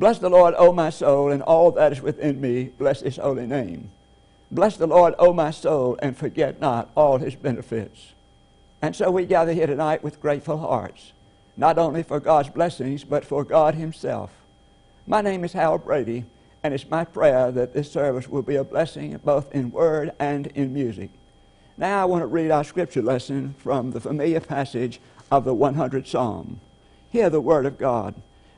Bless the Lord, O my soul, and all that is within me. Bless his holy name. Bless the Lord, O my soul, and forget not all his benefits. And so we gather here tonight with grateful hearts, not only for God's blessings, but for God himself. My name is Hal Brady, and it's my prayer that this service will be a blessing both in word and in music. Now I want to read our scripture lesson from the familiar passage of the 100th Psalm. Hear the word of God.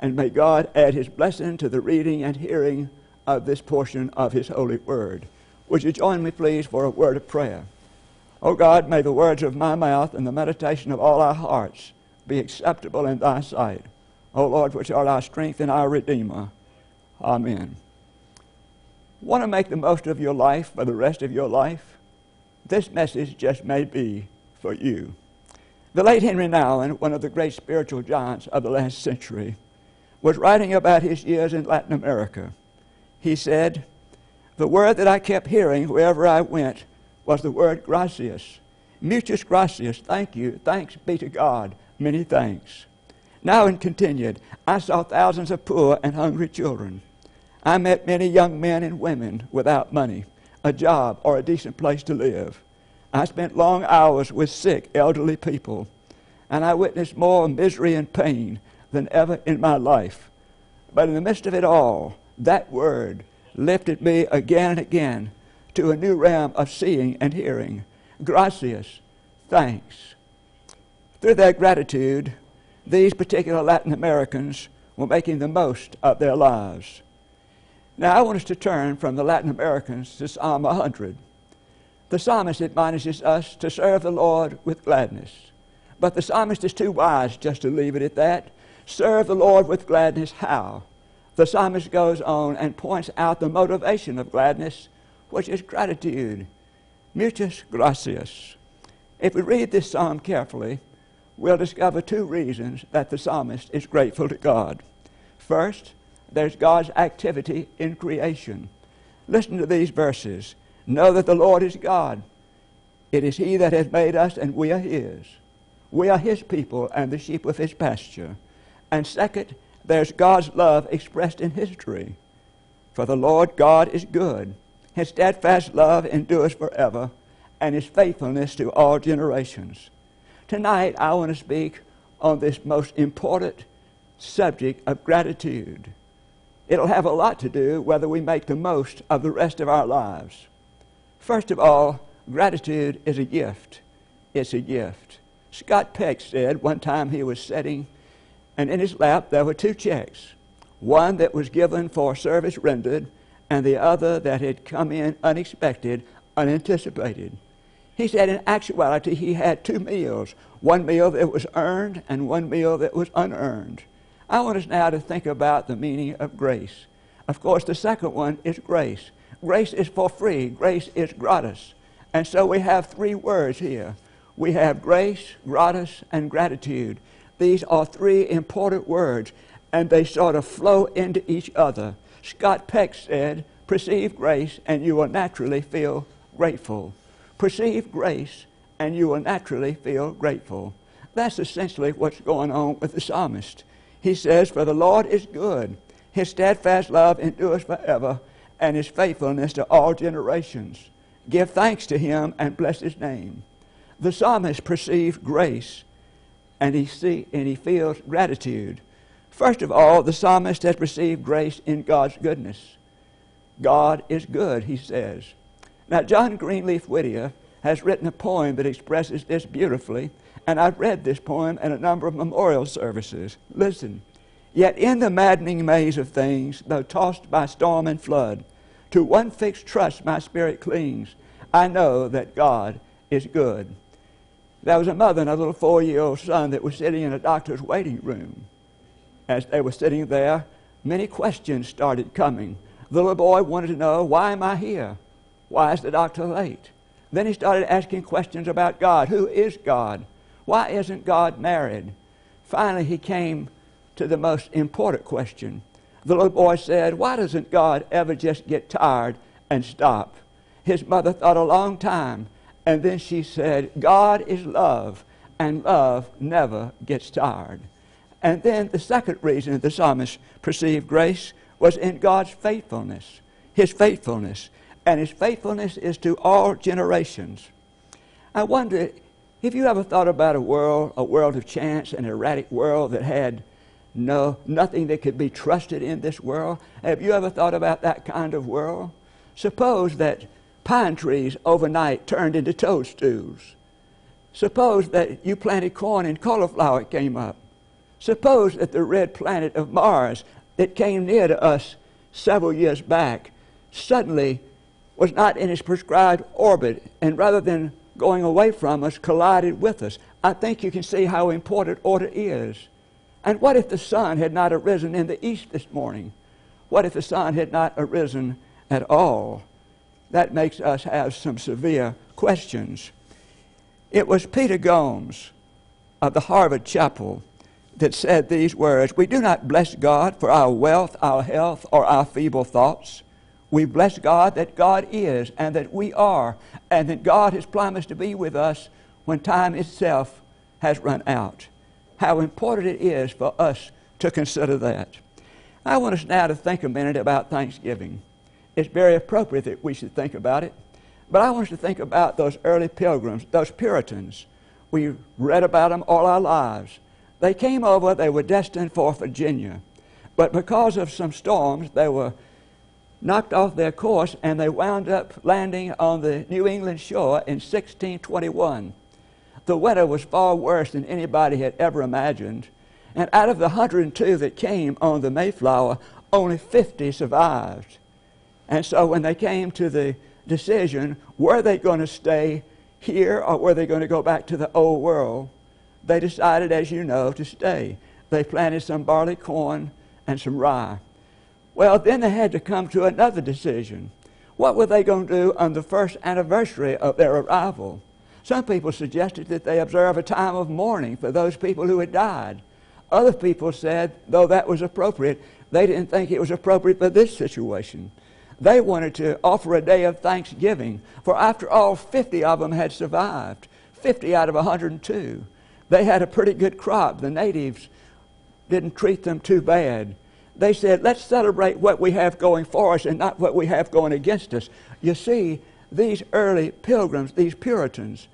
And may God add his blessing to the reading and hearing of this portion of his holy word. Would you join me, please, for a word of prayer? O God, may the words of my mouth and the meditation of all our hearts be acceptable in thy sight. O Lord, which art our strength and our Redeemer. Amen. Want to make the most of your life for the rest of your life? This message just may be for you. The late Henri Nouwen, one of the great spiritual giants of the last century, was writing about his years in Latin America. He said, The word that I kept hearing wherever I went was the word gracias. Muchas gracias. Thank you. Thanks be to God. Many thanks. Nouwen continued, I saw thousands of poor and hungry children. I met many young men and women without money, a job, or a decent place to live. I spent long hours with sick, elderly people, and I witnessed more misery and pain than ever in my life. But in the midst of it all, that word lifted me again and again to a new realm of seeing and hearing. Gracias, thanks. Through their gratitude, these particular Latin Americans were making the most of their lives. Now, I want us to turn from the Latin Americans to Psalm 100. The psalmist admonishes us to serve the Lord with gladness. But the psalmist is too wise just to leave it at that. Serve the Lord with gladness. How? The psalmist goes on and points out the motivation of gladness, which is gratitude. Muchas gracias. If we read this psalm carefully, we'll discover two reasons that the psalmist is grateful to God. First, there's God's activity in creation. Listen to these verses. Know that the Lord is God. It is He that has made us, and we are His. We are His people and the sheep of His pasture. And second, there's God's love expressed in history. For the Lord God is good. His steadfast love endures forever, and His faithfulness to all generations. Tonight, I want to speak on this most important subject of gratitude. It'll have a lot to do whether we make the most of the rest of our lives. First of all, gratitude is a gift. It's a gift. Scott Peck said one time he was sitting, and in his lap there were two checks one that was given for service rendered, and the other that had come in unexpected, unanticipated. He said in actuality he had two meals one meal that was earned and one meal that was unearned. I want us now to think about the meaning of grace. Of course, the second one is grace. Grace is for free, grace is gratis. And so we have three words here we have grace, gratis, and gratitude. These are three important words, and they sort of flow into each other. Scott Peck said, Perceive grace, and you will naturally feel grateful. Perceive grace, and you will naturally feel grateful. That's essentially what's going on with the psalmist. He says, For the Lord is good, his steadfast love endures forever and his faithfulness to all generations. Give thanks to him and bless his name. The psalmist perceives grace and he, see, and he feels gratitude. First of all, the psalmist has received grace in God's goodness. God is good, he says. Now, John Greenleaf Whittier has written a poem that expresses this beautifully, and I've read this poem in a number of memorial services. Listen. Yet in the maddening maze of things, though tossed by storm and flood, to one fixed trust my spirit clings. I know that God is good. There was a mother and a little four year old son that was sitting in a doctor's waiting room. As they were sitting there, many questions started coming. The little boy wanted to know, why am I here? Why is the doctor late? Then he started asking questions about God. Who is God? Why isn't God married? Finally, he came to the most important question. The little boy said, Why doesn't God ever just get tired and stop? His mother thought a long time, and then she said, God is love, and love never gets tired. And then the second reason the psalmist perceived grace was in God's faithfulness, his faithfulness. And his faithfulness is to all generations. I wonder have you ever thought about a world, a world of chance, an erratic world that had no nothing that could be trusted in this world? Have you ever thought about that kind of world? Suppose that pine trees overnight turned into toadstools. Suppose that you planted corn and cauliflower came up. Suppose that the red planet of Mars that came near to us several years back suddenly was not in its prescribed orbit, and rather than going away from us collided with us. I think you can see how important order is. And what if the sun had not arisen in the east this morning? What if the sun had not arisen at all? That makes us have some severe questions. It was Peter Gomes of the Harvard Chapel that said these words We do not bless God for our wealth, our health, or our feeble thoughts. We bless God that God is and that we are, and that God has promised to be with us when time itself has run out. How important it is for us to consider that. I want us now to think a minute about Thanksgiving. It's very appropriate that we should think about it. But I want us to think about those early pilgrims, those Puritans. We read about them all our lives. They came over, they were destined for Virginia. But because of some storms, they were knocked off their course and they wound up landing on the New England shore in 1621. The weather was far worse than anybody had ever imagined. And out of the 102 that came on the Mayflower, only 50 survived. And so when they came to the decision, were they going to stay here or were they going to go back to the old world? They decided, as you know, to stay. They planted some barley corn and some rye. Well, then they had to come to another decision. What were they going to do on the first anniversary of their arrival? Some people suggested that they observe a time of mourning for those people who had died. Other people said, though that was appropriate, they didn't think it was appropriate for this situation. They wanted to offer a day of thanksgiving, for after all, 50 of them had survived 50 out of 102. They had a pretty good crop. The natives didn't treat them too bad. They said, let's celebrate what we have going for us and not what we have going against us. You see, these early pilgrims, these Puritans,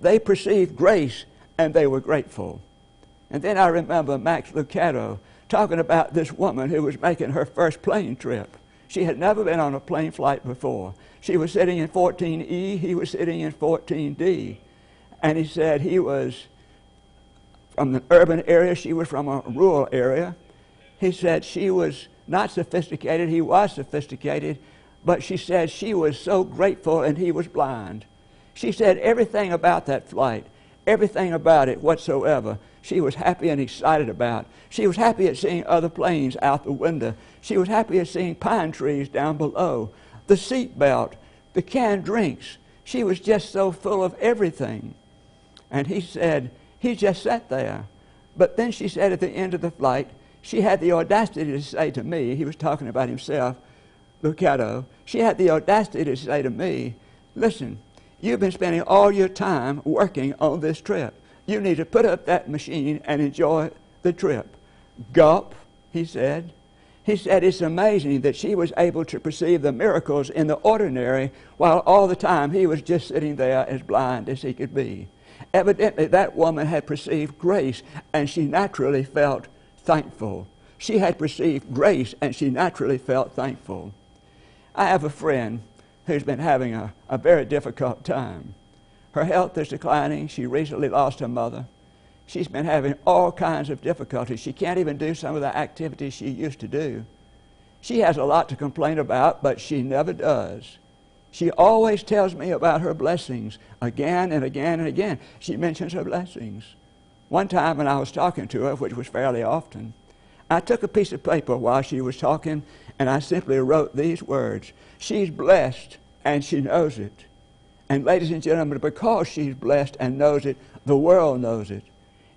they perceived grace and they were grateful. And then I remember Max Lucado talking about this woman who was making her first plane trip. She had never been on a plane flight before. She was sitting in 14E, he was sitting in 14D. And he said he was from an urban area, she was from a rural area. He said she was not sophisticated, he was sophisticated, but she said she was so grateful and he was blind. She said everything about that flight, everything about it whatsoever, she was happy and excited about. She was happy at seeing other planes out the window. She was happy at seeing pine trees down below, the seat belt, the canned drinks. She was just so full of everything. And he said, he just sat there. But then she said at the end of the flight, she had the audacity to say to me, he was talking about himself, Lucado, oh, she had the audacity to say to me, listen, you've been spending all your time working on this trip. You need to put up that machine and enjoy the trip. Gulp, he said. He said it's amazing that she was able to perceive the miracles in the ordinary while all the time he was just sitting there as blind as he could be. Evidently, that woman had perceived grace and she naturally felt thankful. She had perceived grace and she naturally felt thankful. I have a friend who's been having a, a very difficult time. Her health is declining. She recently lost her mother. She's been having all kinds of difficulties. She can't even do some of the activities she used to do. She has a lot to complain about, but she never does. She always tells me about her blessings again and again and again. She mentions her blessings. One time when I was talking to her, which was fairly often, I took a piece of paper while she was talking and I simply wrote these words She's blessed and she knows it. And, ladies and gentlemen, because she's blessed and knows it, the world knows it.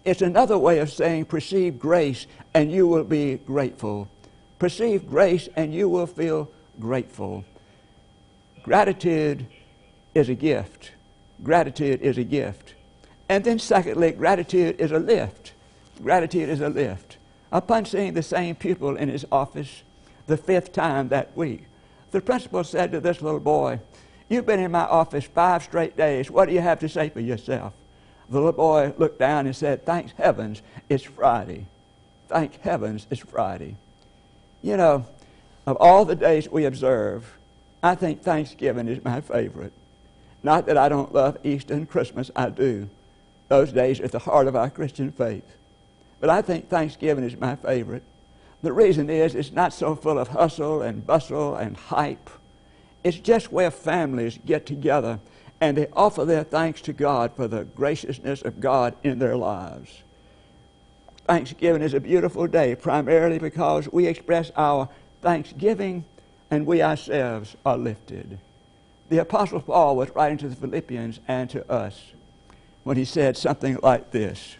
It's another way of saying perceive grace and you will be grateful. Perceive grace and you will feel grateful. Gratitude is a gift. Gratitude is a gift. And then, secondly, gratitude is a lift. Gratitude is a lift. Upon seeing the same pupil in his office the fifth time that week, the principal said to this little boy, You've been in my office five straight days. What do you have to say for yourself? The little boy looked down and said, Thanks heavens it's Friday. Thank heavens it's Friday. You know, of all the days we observe, I think Thanksgiving is my favorite. Not that I don't love Easter and Christmas, I do. Those days are at the heart of our Christian faith. But I think Thanksgiving is my favorite. The reason is it's not so full of hustle and bustle and hype. It's just where families get together and they offer their thanks to God for the graciousness of God in their lives. Thanksgiving is a beautiful day, primarily because we express our thanksgiving and we ourselves are lifted. The Apostle Paul was writing to the Philippians and to us when he said something like this.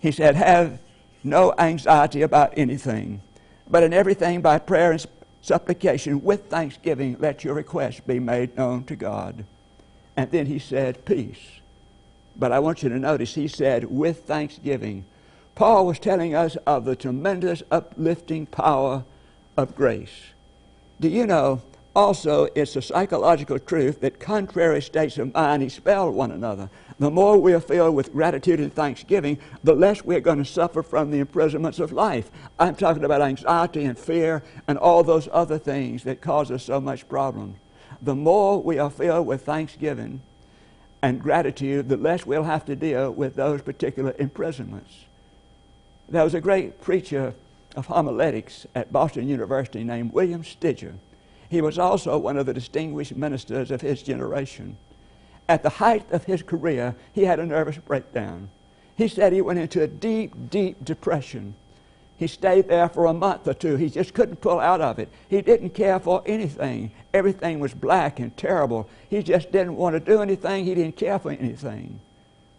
He said, Have no anxiety about anything, but in everything by prayer and supplication with thanksgiving let your requests be made known to God. And then he said, Peace. But I want you to notice he said, with thanksgiving. Paul was telling us of the tremendous uplifting power of grace. Do you know, also, it's a psychological truth that contrary states of mind expel one another. The more we are filled with gratitude and thanksgiving, the less we're going to suffer from the imprisonments of life. I'm talking about anxiety and fear and all those other things that cause us so much problem the more we are filled with thanksgiving and gratitude, the less we'll have to deal with those particular imprisonments. There was a great preacher of homiletics at Boston University named William Stidger. He was also one of the distinguished ministers of his generation. At the height of his career, he had a nervous breakdown. He said he went into a deep, deep depression. He stayed there for a month or two. He just couldn't pull out of it. He didn't care for anything. Everything was black and terrible. He just didn't want to do anything. He didn't care for anything.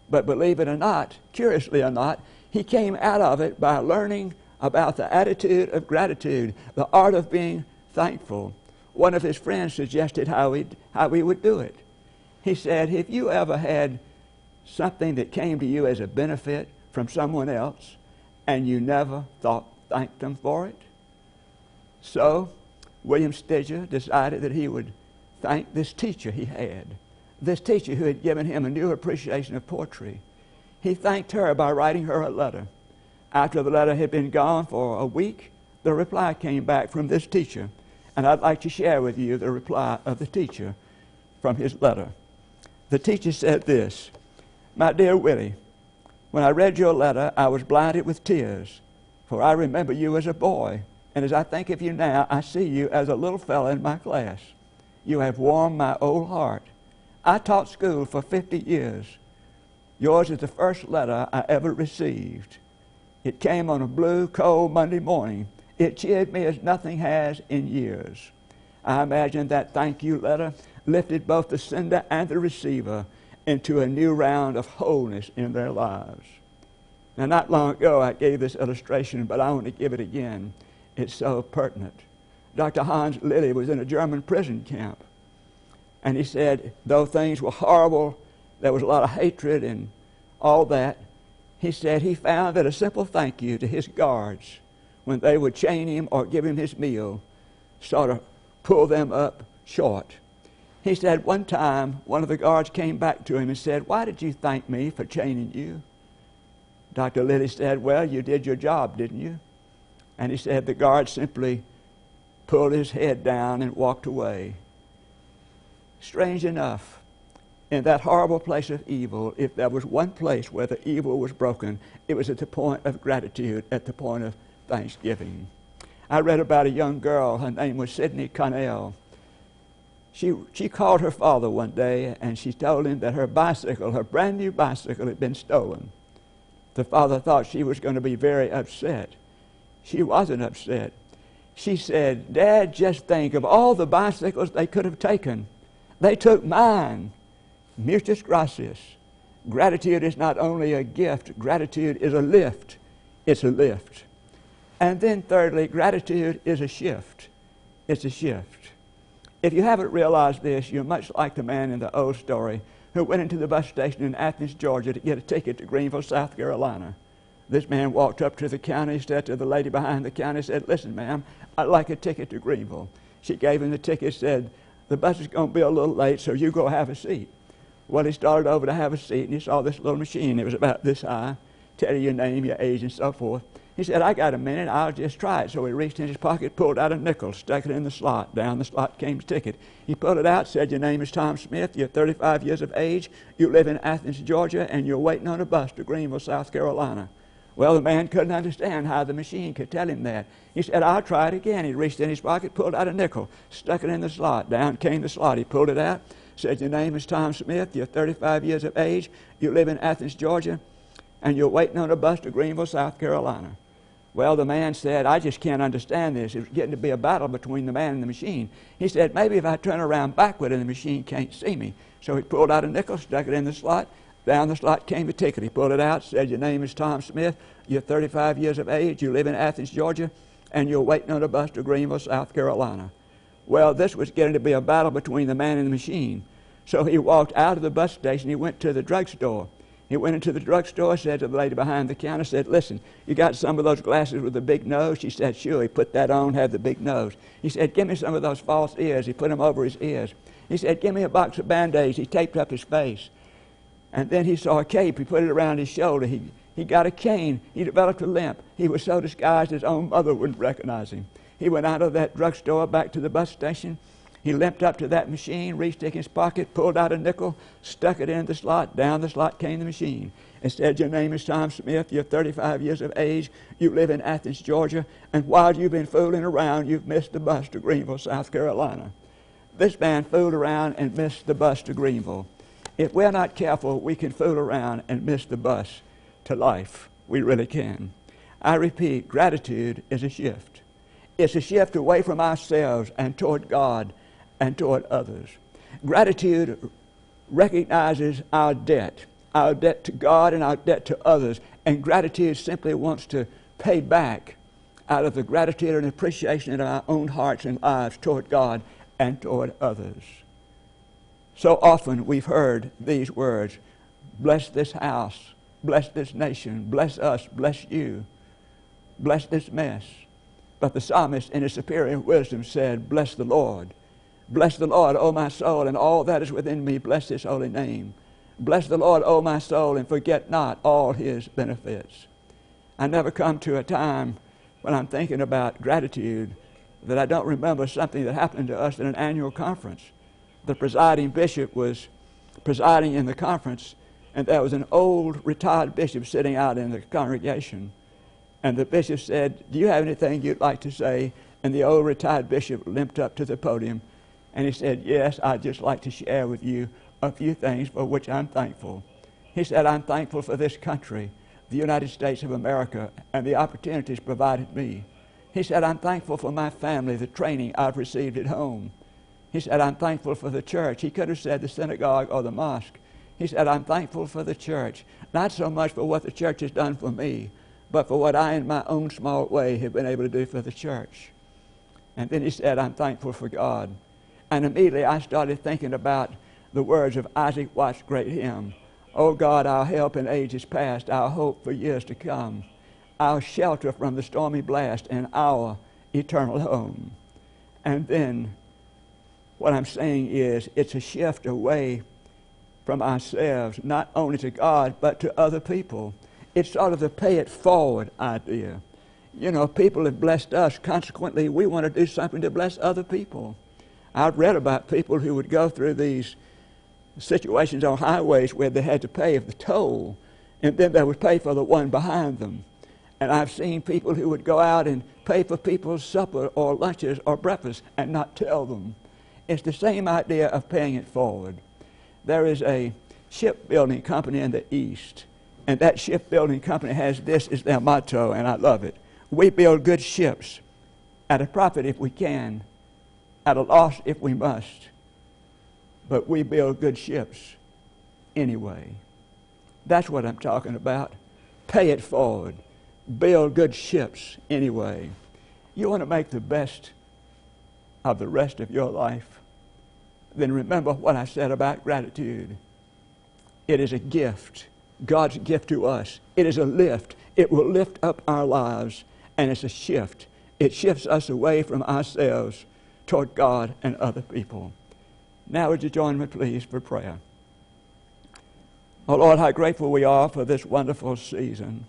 But believe it or not, curiously or not, he came out of it by learning about the attitude of gratitude, the art of being thankful. One of his friends suggested how, he how we would do it. He said, If you ever had something that came to you as a benefit from someone else? and you never thought, thanked them for it. So, William Stidger decided that he would thank this teacher he had, this teacher who had given him a new appreciation of poetry. He thanked her by writing her a letter. After the letter had been gone for a week, the reply came back from this teacher, and I'd like to share with you the reply of the teacher from his letter. The teacher said this My dear Willie, when I read your letter, I was blinded with tears, for I remember you as a boy. And as I think of you now, I see you as a little fellow in my class. You have warmed my old heart. I taught school for 50 years. Yours is the first letter I ever received. It came on a blue, cold Monday morning. It cheered me as nothing has in years. I imagine that thank you letter lifted both the sender and the receiver into a new round of wholeness in their lives. Now, not long ago, I gave this illustration, but I want to give it again. It's so pertinent. Dr. Hans Lilly was in a German prison camp, and he said, though things were horrible, there was a lot of hatred and all that, he said he found that a simple thank you to his guards when they would chain him or give him his meal sort of pull them up short. He said one time one of the guards came back to him and said, Why did you thank me for chaining you? Dr. Lilly said, Well, you did your job, didn't you? And he said the guard simply pulled his head down and walked away. Strange enough, in that horrible place of evil, if there was one place where the evil was broken, it was at the point of gratitude, at the point of thanksgiving. I read about a young girl, her name was Sydney Connell. She, she called her father one day and she told him that her bicycle, her brand new bicycle, had been stolen. The father thought she was going to be very upset. She wasn't upset. She said, Dad, just think of all the bicycles they could have taken. They took mine. Muchas gracias. Gratitude is not only a gift, gratitude is a lift. It's a lift. And then, thirdly, gratitude is a shift. It's a shift. If you haven't realized this, you're much like the man in the old story who went into the bus station in Athens, Georgia to get a ticket to Greenville, South Carolina. This man walked up to the county, said to the lady behind the counter, said, Listen, ma'am, I'd like a ticket to Greenville. She gave him the ticket, said, The bus is going to be a little late, so you go have a seat. Well, he started over to have a seat, and he saw this little machine. It was about this high, tell you your name, your age, and so forth. He said, I got a minute, I'll just try it. So he reached in his pocket, pulled out a nickel, stuck it in the slot. Down the slot came the ticket. He pulled it out, said, Your name is Tom Smith, you're 35 years of age, you live in Athens, Georgia, and you're waiting on a bus to Greenville, South Carolina. Well, the man couldn't understand how the machine could tell him that. He said, I'll try it again. He reached in his pocket, pulled out a nickel, stuck it in the slot. Down came the slot. He pulled it out, said, Your name is Tom Smith, you're 35 years of age, you live in Athens, Georgia, and you're waiting on a bus to Greenville, South Carolina. Well, the man said, I just can't understand this. It was getting to be a battle between the man and the machine. He said, Maybe if I turn around backward and the machine can't see me. So he pulled out a nickel, stuck it in the slot. Down the slot came the ticket. He pulled it out, said, Your name is Tom Smith. You're 35 years of age. You live in Athens, Georgia, and you're waiting on a bus to Greenville, South Carolina. Well, this was getting to be a battle between the man and the machine. So he walked out of the bus station. He went to the drugstore. He went into the drugstore, said to the lady behind the counter, said, Listen, you got some of those glasses with the big nose? She said, Sure. He put that on, had the big nose. He said, Give me some of those false ears. He put them over his ears. He said, Give me a box of band aids. He taped up his face. And then he saw a cape. He put it around his shoulder. He, he got a cane. He developed a limp. He was so disguised his own mother wouldn't recognize him. He went out of that drugstore back to the bus station. He limped up to that machine, reached in his pocket, pulled out a nickel, stuck it in the slot. Down the slot came the machine. and said, Your name is Tom Smith. You're 35 years of age. You live in Athens, Georgia. And while you've been fooling around, you've missed the bus to Greenville, South Carolina. This man fooled around and missed the bus to Greenville. If we're not careful, we can fool around and miss the bus to life. We really can. I repeat, gratitude is a shift. It's a shift away from ourselves and toward God and toward others. Gratitude recognizes our debt, our debt to God and our debt to others, and gratitude simply wants to pay back out of the gratitude and appreciation in our own hearts and lives toward God and toward others. So often we've heard these words bless this house, bless this nation, bless us, bless you, bless this mess. But the psalmist, in his superior wisdom, said, Bless the Lord Bless the Lord, O my soul, and all that is within me. Bless his holy name. Bless the Lord, O my soul, and forget not all his benefits. I never come to a time when I'm thinking about gratitude that I don't remember something that happened to us in an annual conference. The presiding bishop was presiding in the conference, and there was an old retired bishop sitting out in the congregation. And the bishop said, Do you have anything you'd like to say? And the old retired bishop limped up to the podium and he said, Yes, I'd just like to share with you a few things for which I'm thankful. He said, I'm thankful for this country, the United States of America, and the opportunities provided me. He said, I'm thankful for my family, the training I've received at home. He said, I'm thankful for the church. He could have said the synagogue or the mosque. He said, I'm thankful for the church, not so much for what the church has done for me, but for what I, in my own small way, have been able to do for the church. And then he said, I'm thankful for God. And immediately I started thinking about the words of Isaac Watts' great hymn O God, our help in ages past, our hope for years to come, our shelter from the stormy blast, and our eternal home. And then what I'm saying is it's a shift away from ourselves, not only to God, but to other people. It's sort of the pay it forward idea. You know, people have blessed us, consequently, we want to do something to bless other people. I've read about people who would go through these situations on highways where they had to pay the toll, and then they would pay for the one behind them. And I've seen people who would go out and pay for people's supper or lunches or breakfast and not tell them. It's the same idea of paying it forward. There is a shipbuilding company in the East, and that shipbuilding company has this as their motto, and I love it. We build good ships at a profit if we can, at a loss if we must. But we build good ships anyway. That's what I'm talking about. Pay it forward. Build good ships anyway. You want to make the best of the rest of your life? Then remember what I said about gratitude. It is a gift, God's gift to us. It is a lift. It will lift up our lives, and it's a shift. It shifts us away from ourselves toward God and other people. Now, would you join me, please, for prayer? Oh, Lord, how grateful we are for this wonderful season.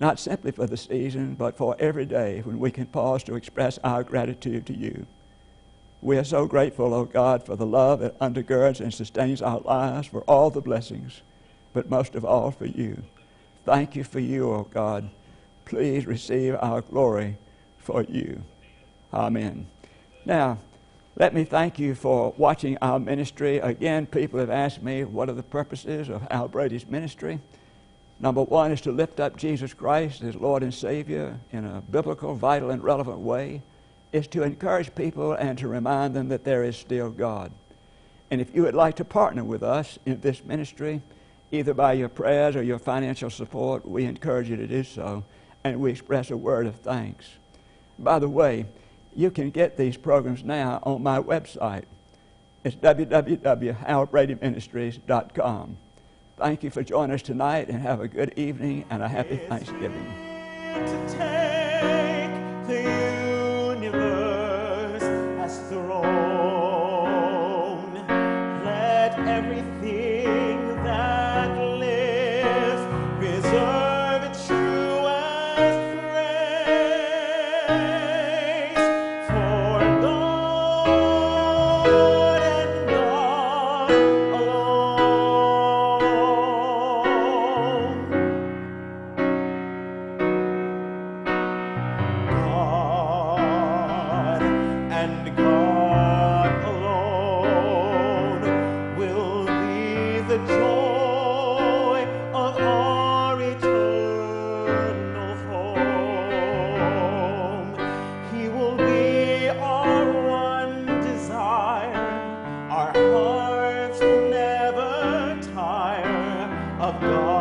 Not simply for the season, but for every day when we can pause to express our gratitude to you. We are so grateful, oh God, for the love that undergirds and sustains our lives, for all the blessings, but most of all for you. Thank you for you, oh God. Please receive our glory for you. Amen. Now, let me thank you for watching our ministry. Again, people have asked me what are the purposes of Hal Brady's ministry. Number one is to lift up Jesus Christ as Lord and Savior in a biblical, vital, and relevant way. Is to encourage people and to remind them that there is still God. And if you would like to partner with us in this ministry, either by your prayers or your financial support, we encourage you to do so, and we express a word of thanks. By the way, you can get these programs now on my website. It's www.halbradyministries.com. Thank you for joining us tonight and have a good evening and a happy Thanksgiving. of God.